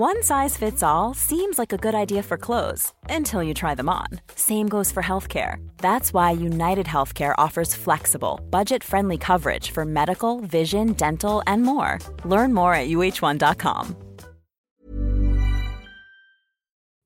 One size fits all seems like a good idea for clothes until you try them on. Same goes for healthcare. That's why United Healthcare offers flexible, budget friendly coverage for medical, vision, dental, and more. Learn more at uh1.com.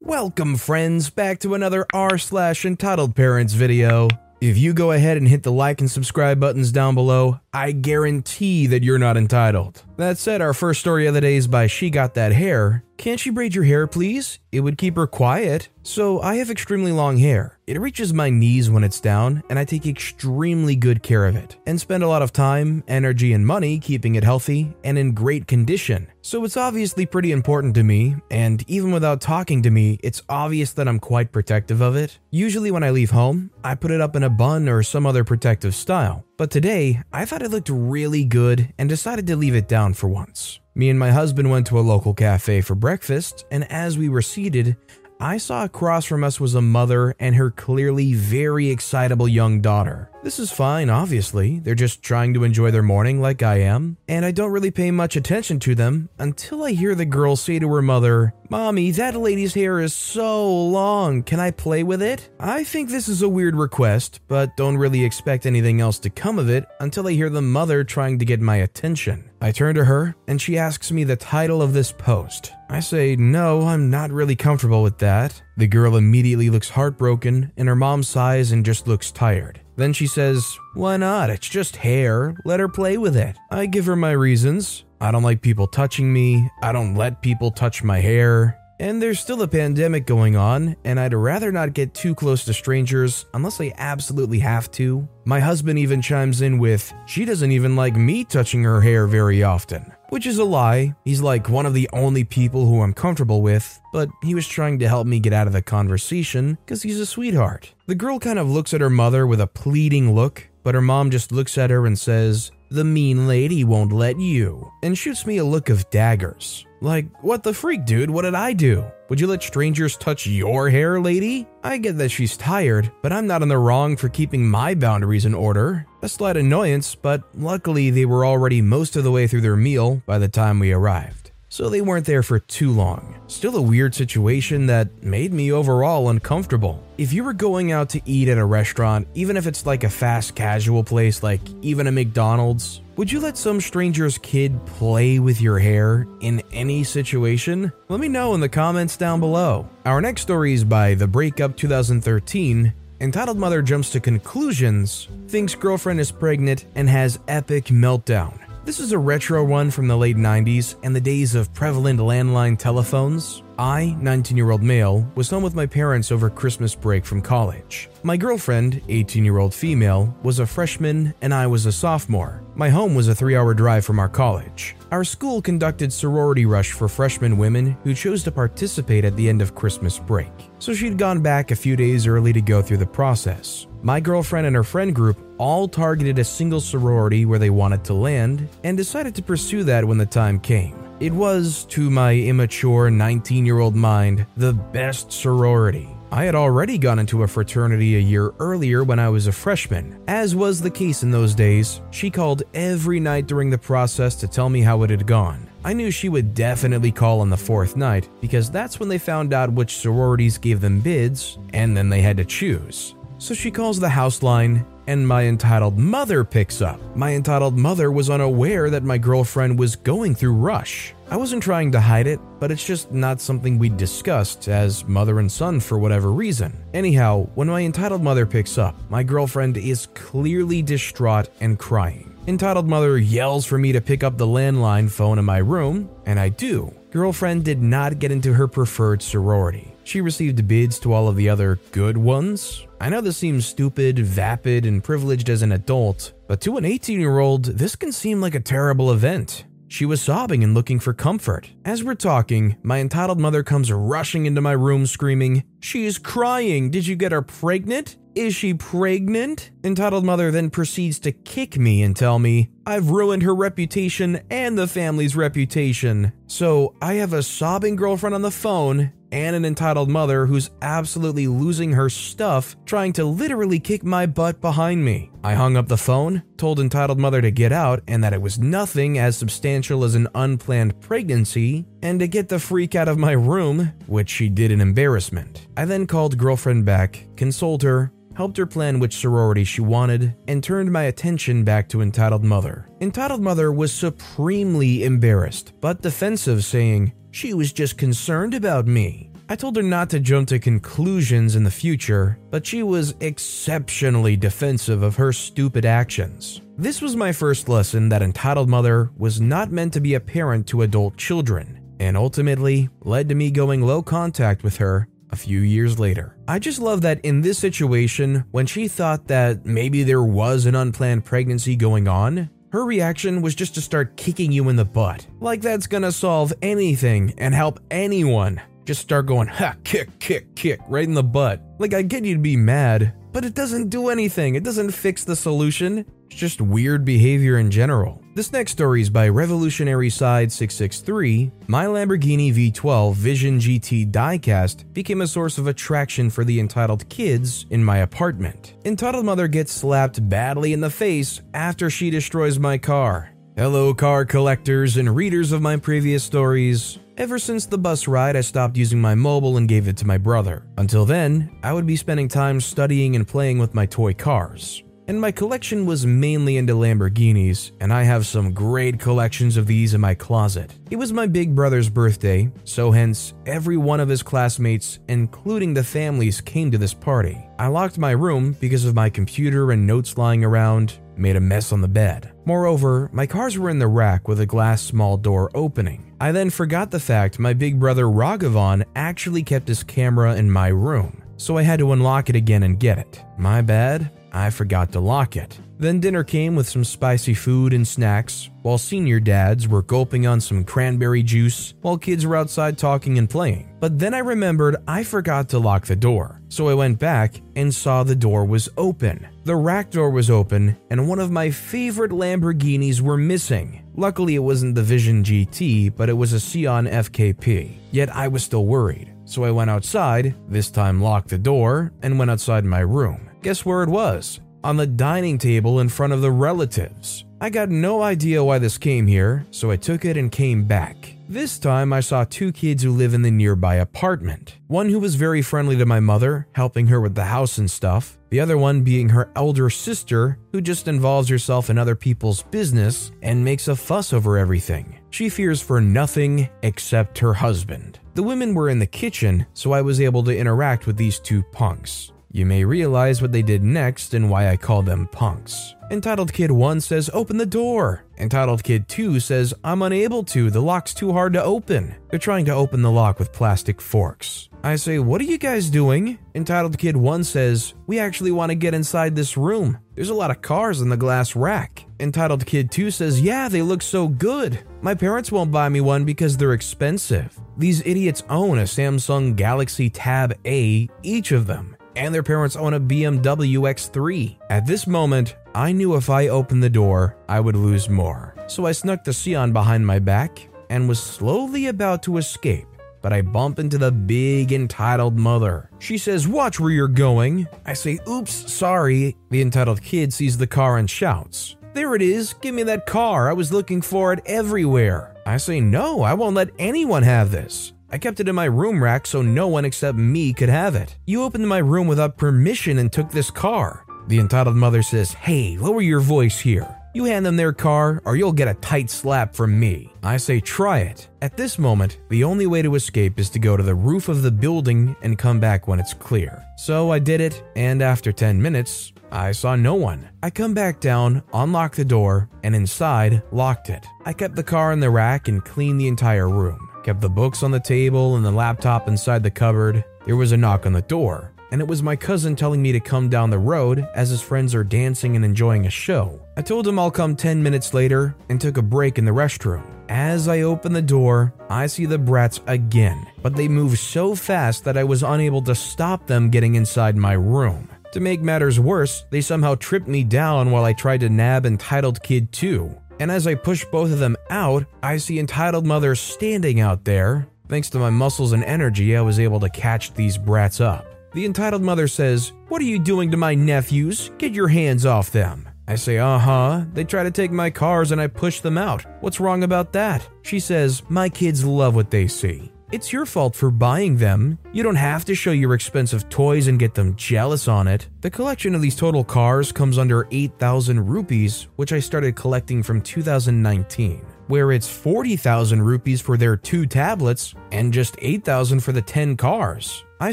Welcome, friends, back to another r slash entitled parents video. If you go ahead and hit the like and subscribe buttons down below, I guarantee that you're not entitled. That said, our first story of the day is by She Got That Hair. Can't she braid your hair, please? It would keep her quiet. So, I have extremely long hair. It reaches my knees when it's down, and I take extremely good care of it, and spend a lot of time, energy, and money keeping it healthy and in great condition. So, it's obviously pretty important to me, and even without talking to me, it's obvious that I'm quite protective of it. Usually, when I leave home, I put it up in a bun or some other protective style. But today, I've thought it looked really good and decided to leave it down for once. Me and my husband went to a local cafe for breakfast, and as we were seated, I saw across from us was a mother and her clearly very excitable young daughter. This is fine, obviously. They're just trying to enjoy their morning like I am, and I don't really pay much attention to them until I hear the girl say to her mother, Mommy, that lady's hair is so long. Can I play with it? I think this is a weird request, but don't really expect anything else to come of it until I hear the mother trying to get my attention. I turn to her, and she asks me the title of this post. I say, No, I'm not really comfortable with that. The girl immediately looks heartbroken, and her mom sighs and just looks tired. Then she says, Why not? It's just hair. Let her play with it. I give her my reasons. I don't like people touching me. I don't let people touch my hair. And there's still a pandemic going on, and I'd rather not get too close to strangers unless I absolutely have to. My husband even chimes in with, She doesn't even like me touching her hair very often. Which is a lie. He's like one of the only people who I'm comfortable with, but he was trying to help me get out of the conversation because he's a sweetheart. The girl kind of looks at her mother with a pleading look, but her mom just looks at her and says, The mean lady won't let you, and shoots me a look of daggers. Like, what the freak, dude? What did I do? Would you let strangers touch your hair, lady? I get that she's tired, but I'm not in the wrong for keeping my boundaries in order. A slight annoyance, but luckily they were already most of the way through their meal by the time we arrived. So they weren't there for too long. Still a weird situation that made me overall uncomfortable. If you were going out to eat at a restaurant, even if it's like a fast casual place like even a McDonald's, would you let some stranger's kid play with your hair in any situation? Let me know in the comments down below. Our next story is by The Breakup 2013 entitled Mother Jumps to Conclusions, thinks girlfriend is pregnant, and has epic meltdown. This is a retro one from the late 90s and the days of prevalent landline telephones. I, 19 year old male, was home with my parents over Christmas break from college. My girlfriend, 18 year old female, was a freshman and I was a sophomore. My home was a three hour drive from our college. Our school conducted sorority rush for freshman women who chose to participate at the end of Christmas break. So she'd gone back a few days early to go through the process. My girlfriend and her friend group all targeted a single sorority where they wanted to land and decided to pursue that when the time came. It was, to my immature 19 year old mind, the best sorority. I had already gone into a fraternity a year earlier when I was a freshman. As was the case in those days, she called every night during the process to tell me how it had gone. I knew she would definitely call on the fourth night because that's when they found out which sororities gave them bids, and then they had to choose. So she calls the house line, and my entitled mother picks up. My entitled mother was unaware that my girlfriend was going through Rush. I wasn't trying to hide it, but it's just not something we discussed as mother and son for whatever reason. Anyhow, when my entitled mother picks up, my girlfriend is clearly distraught and crying. Entitled mother yells for me to pick up the landline phone in my room, and I do. Girlfriend did not get into her preferred sorority. She received bids to all of the other good ones. I know this seems stupid, vapid, and privileged as an adult, but to an 18 year old, this can seem like a terrible event. She was sobbing and looking for comfort. As we're talking, my entitled mother comes rushing into my room screaming, She's crying! Did you get her pregnant? Is she pregnant? Entitled mother then proceeds to kick me and tell me, I've ruined her reputation and the family's reputation. So I have a sobbing girlfriend on the phone, and an entitled mother who's absolutely losing her stuff trying to literally kick my butt behind me. I hung up the phone, told entitled mother to get out and that it was nothing as substantial as an unplanned pregnancy, and to get the freak out of my room, which she did in embarrassment. I then called girlfriend back, consoled her, helped her plan which sorority she wanted, and turned my attention back to Entitled Mother. Entitled Mother was supremely embarrassed, but defensive, saying she was just concerned about me. I told her not to jump to conclusions in the future, but she was exceptionally defensive of her stupid actions. This was my first lesson that Entitled Mother was not meant to be a parent to adult children, and ultimately led to me going low contact with her a few years later. I just love that in this situation, when she thought that maybe there was an unplanned pregnancy going on, her reaction was just to start kicking you in the butt. Like that's gonna solve anything and help anyone. Just start going, ha, kick, kick, kick, right in the butt. Like, I get you to be mad, but it doesn't do anything. It doesn't fix the solution. It's just weird behavior in general. This next story is by Revolutionary Side 663. My Lamborghini V12 Vision GT diecast became a source of attraction for the entitled kids in my apartment. Entitled mother gets slapped badly in the face after she destroys my car. Hello, car collectors and readers of my previous stories. Ever since the bus ride, I stopped using my mobile and gave it to my brother. Until then, I would be spending time studying and playing with my toy cars and my collection was mainly into Lamborghinis, and I have some great collections of these in my closet. It was my big brother's birthday, so hence, every one of his classmates, including the families, came to this party. I locked my room because of my computer and notes lying around, made a mess on the bed. Moreover, my cars were in the rack with a glass small door opening. I then forgot the fact my big brother Ragavan actually kept his camera in my room, so I had to unlock it again and get it. My bad, I forgot to lock it. Then dinner came with some spicy food and snacks, while senior dads were gulping on some cranberry juice while kids were outside talking and playing. But then I remembered I forgot to lock the door, so I went back and saw the door was open. The rack door was open, and one of my favorite Lamborghinis were missing. Luckily, it wasn't the Vision GT, but it was a Sian FKP. Yet I was still worried. So I went outside, this time locked the door, and went outside my room. Guess where it was? On the dining table in front of the relatives. I got no idea why this came here, so I took it and came back. This time I saw two kids who live in the nearby apartment. One who was very friendly to my mother, helping her with the house and stuff. The other one being her elder sister, who just involves herself in other people's business and makes a fuss over everything. She fears for nothing except her husband. The women were in the kitchen, so I was able to interact with these two punks. You may realize what they did next and why I call them punks. Entitled Kid 1 says, Open the door. Entitled Kid 2 says, I'm unable to, the lock's too hard to open. They're trying to open the lock with plastic forks. I say, What are you guys doing? Entitled Kid 1 says, We actually want to get inside this room. There's a lot of cars in the glass rack. Entitled Kid 2 says, Yeah, they look so good. My parents won't buy me one because they're expensive. These idiots own a Samsung Galaxy Tab A, each of them and their parents own a BMW X3. At this moment, I knew if I opened the door, I would lose more. So I snuck the Sian behind my back and was slowly about to escape. But I bump into the big entitled mother. She says, Watch where you're going. I say, Oops, sorry. The entitled kid sees the car and shouts, There it is. Give me that car. I was looking for it everywhere. I say, No, I won't let anyone have this. I kept it in my room rack so no one except me could have it. You opened my room without permission and took this car. The entitled mother says, Hey, lower your voice here. You hand them their car, or you'll get a tight slap from me. I say, try it. At this moment, the only way to escape is to go to the roof of the building and come back when it's clear. So I did it, and after 10 minutes, I saw no one. I come back down, unlock the door, and inside, locked it. I kept the car in the rack and cleaned the entire room kept the books on the table and the laptop inside the cupboard. There was a knock on the door, and it was my cousin telling me to come down the road as his friends are dancing and enjoying a show. I told him I'll come 10 minutes later and took a break in the restroom. As I open the door, I see the brats again, but they move so fast that I was unable to stop them getting inside my room. To make matters worse, they somehow tripped me down while I tried to nab Entitled Kid 2 and as I push both of them out, I see entitled mother standing out there, Thanks to my muscles and energy, I was able to catch these brats up. The entitled mother says, What are you doing to my nephews? Get your hands off them. I say, uh huh. They try to take my cars and I push them out. What's wrong about that? She says, My kids love what they see. It's your fault for buying them. You don't have to show your expensive toys and get them jealous on it. The collection of these total cars comes under 8,000 rupees, which I started collecting from 2019, where it's 40,000 rupees for their two tablets and just 8,000 for the 10 cars. I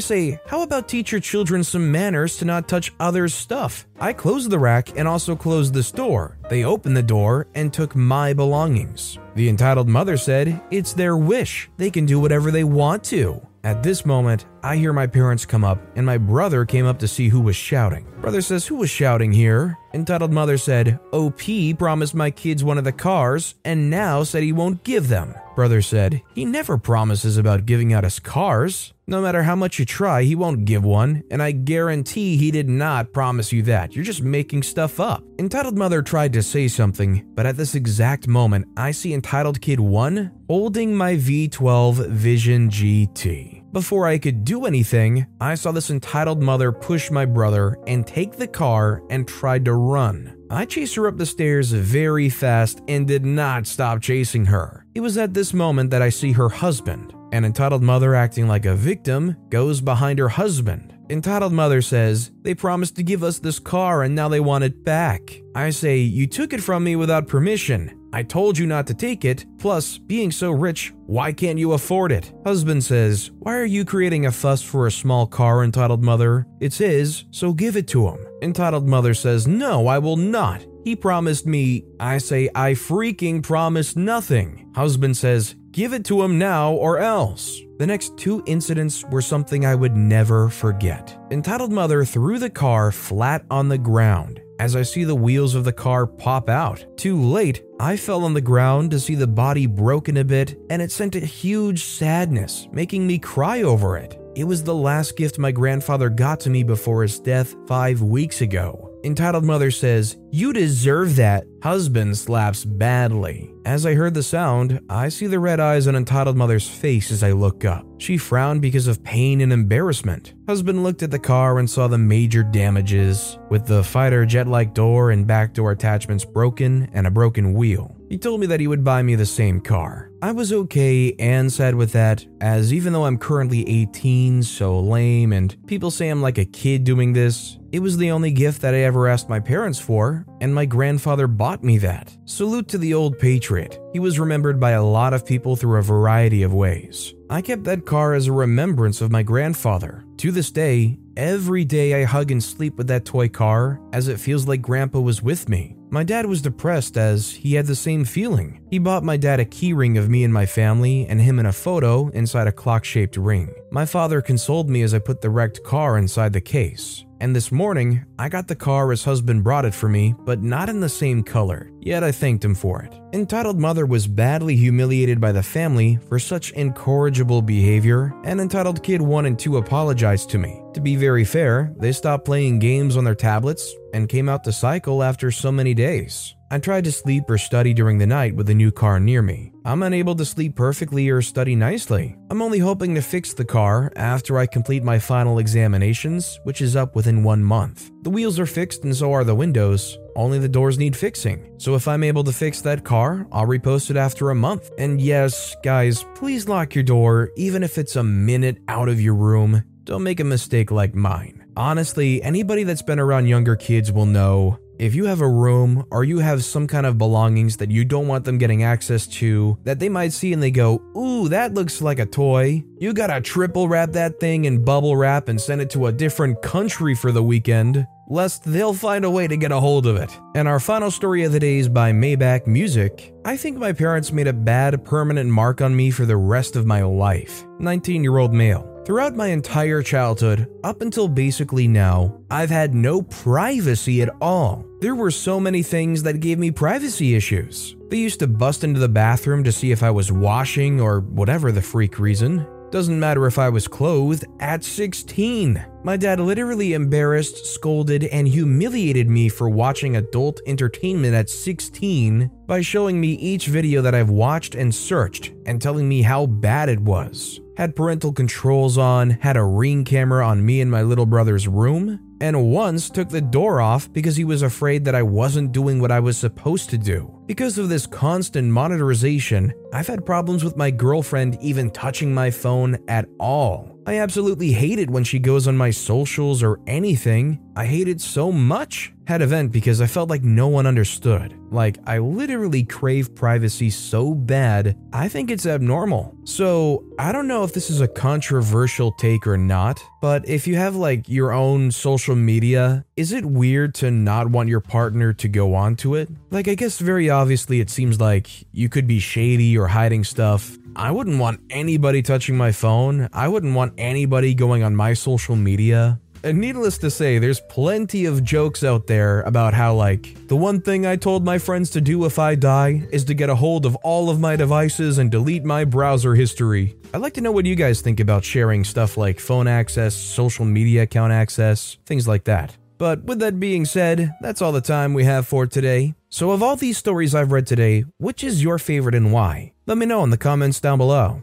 say, how about teach your children some manners to not touch others' stuff? I closed the rack and also closed the store. They opened the door and took my belongings. The entitled mother said, It's their wish. They can do whatever they want to. At this moment, I hear my parents come up, and my brother came up to see who was shouting. Brother says, Who was shouting here? Entitled mother said, OP promised my kids one of the cars and now said he won't give them. Brother said, He never promises about giving out his cars. No matter how much you try, he won't give one, and I guarantee he did not promise you that. You're just making stuff up. Entitled Mother tried to say something, but at this exact moment, I see Entitled Kid 1 holding my V12 Vision GT. Before I could do anything, I saw this entitled mother push my brother and take the car and tried to run. I chased her up the stairs very fast and did not stop chasing her. It was at this moment that I see her husband. An entitled mother acting like a victim goes behind her husband. Entitled mother says, They promised to give us this car and now they want it back. I say, You took it from me without permission. I told you not to take it. Plus, being so rich, why can't you afford it? Husband says, Why are you creating a fuss for a small car, entitled mother? It's his, so give it to him. Entitled mother says, No, I will not. He promised me. I say, I freaking promised nothing. Husband says, Give it to him now or else. The next two incidents were something I would never forget. Entitled Mother threw the car flat on the ground as I see the wheels of the car pop out. Too late, I fell on the ground to see the body broken a bit, and it sent a huge sadness, making me cry over it. It was the last gift my grandfather got to me before his death five weeks ago. Entitled Mother says, You deserve that. Husband slaps badly. As I heard the sound, I see the red eyes on Entitled Mother's face as I look up. She frowned because of pain and embarrassment. Husband looked at the car and saw the major damages, with the fighter jet like door and back door attachments broken and a broken wheel. He told me that he would buy me the same car. I was okay and sad with that, as even though I'm currently 18, so lame, and people say I'm like a kid doing this, it was the only gift that I ever asked my parents for, and my grandfather bought me that. Salute to the old patriot. He was remembered by a lot of people through a variety of ways. I kept that car as a remembrance of my grandfather. To this day, every day I hug and sleep with that toy car, as it feels like Grandpa was with me. My dad was depressed as he had the same feeling. He bought my dad a keyring of me and my family and him in a photo inside a clock shaped ring. My father consoled me as I put the wrecked car inside the case. And this morning, I got the car his husband brought it for me, but not in the same color, yet I thanked him for it. Entitled Mother was badly humiliated by the family for such incorrigible behavior, and Entitled Kid 1 and 2 apologized to me. To be very fair, they stopped playing games on their tablets and came out to cycle after so many days. I tried to sleep or study during the night with a new car near me. I'm unable to sleep perfectly or study nicely. I'm only hoping to fix the car after I complete my final examinations, which is up within one month. The wheels are fixed and so are the windows, only the doors need fixing. So if I'm able to fix that car, I'll repost it after a month. And yes, guys, please lock your door, even if it's a minute out of your room. Don't make a mistake like mine. Honestly, anybody that's been around younger kids will know if you have a room or you have some kind of belongings that you don't want them getting access to, that they might see and they go, Ooh, that looks like a toy, you gotta triple wrap that thing in bubble wrap and send it to a different country for the weekend, lest they'll find a way to get a hold of it. And our final story of the day is by Maybach Music. I think my parents made a bad permanent mark on me for the rest of my life. 19 year old male. Throughout my entire childhood, up until basically now, I've had no privacy at all. There were so many things that gave me privacy issues. They used to bust into the bathroom to see if I was washing or whatever the freak reason. Doesn't matter if I was clothed at 16. My dad literally embarrassed, scolded, and humiliated me for watching adult entertainment at 16 by showing me each video that I've watched and searched and telling me how bad it was. Had parental controls on, had a ring camera on me in my little brother's room, and once took the door off because he was afraid that I wasn't doing what I was supposed to do. Because of this constant monitorization, I've had problems with my girlfriend even touching my phone at all. I absolutely hate it when she goes on my socials or anything. I hated so much. Had a vent because I felt like no one understood. Like, I literally crave privacy so bad, I think it's abnormal. So, I don't know if this is a controversial take or not, but if you have like your own social media, is it weird to not want your partner to go onto it? Like, I guess very obviously it seems like you could be shady or hiding stuff. I wouldn't want anybody touching my phone. I wouldn't want anybody going on my social media. And needless to say, there's plenty of jokes out there about how, like, the one thing I told my friends to do if I die is to get a hold of all of my devices and delete my browser history. I'd like to know what you guys think about sharing stuff like phone access, social media account access, things like that. But with that being said, that's all the time we have for today. So, of all these stories I've read today, which is your favorite and why? Let me know in the comments down below.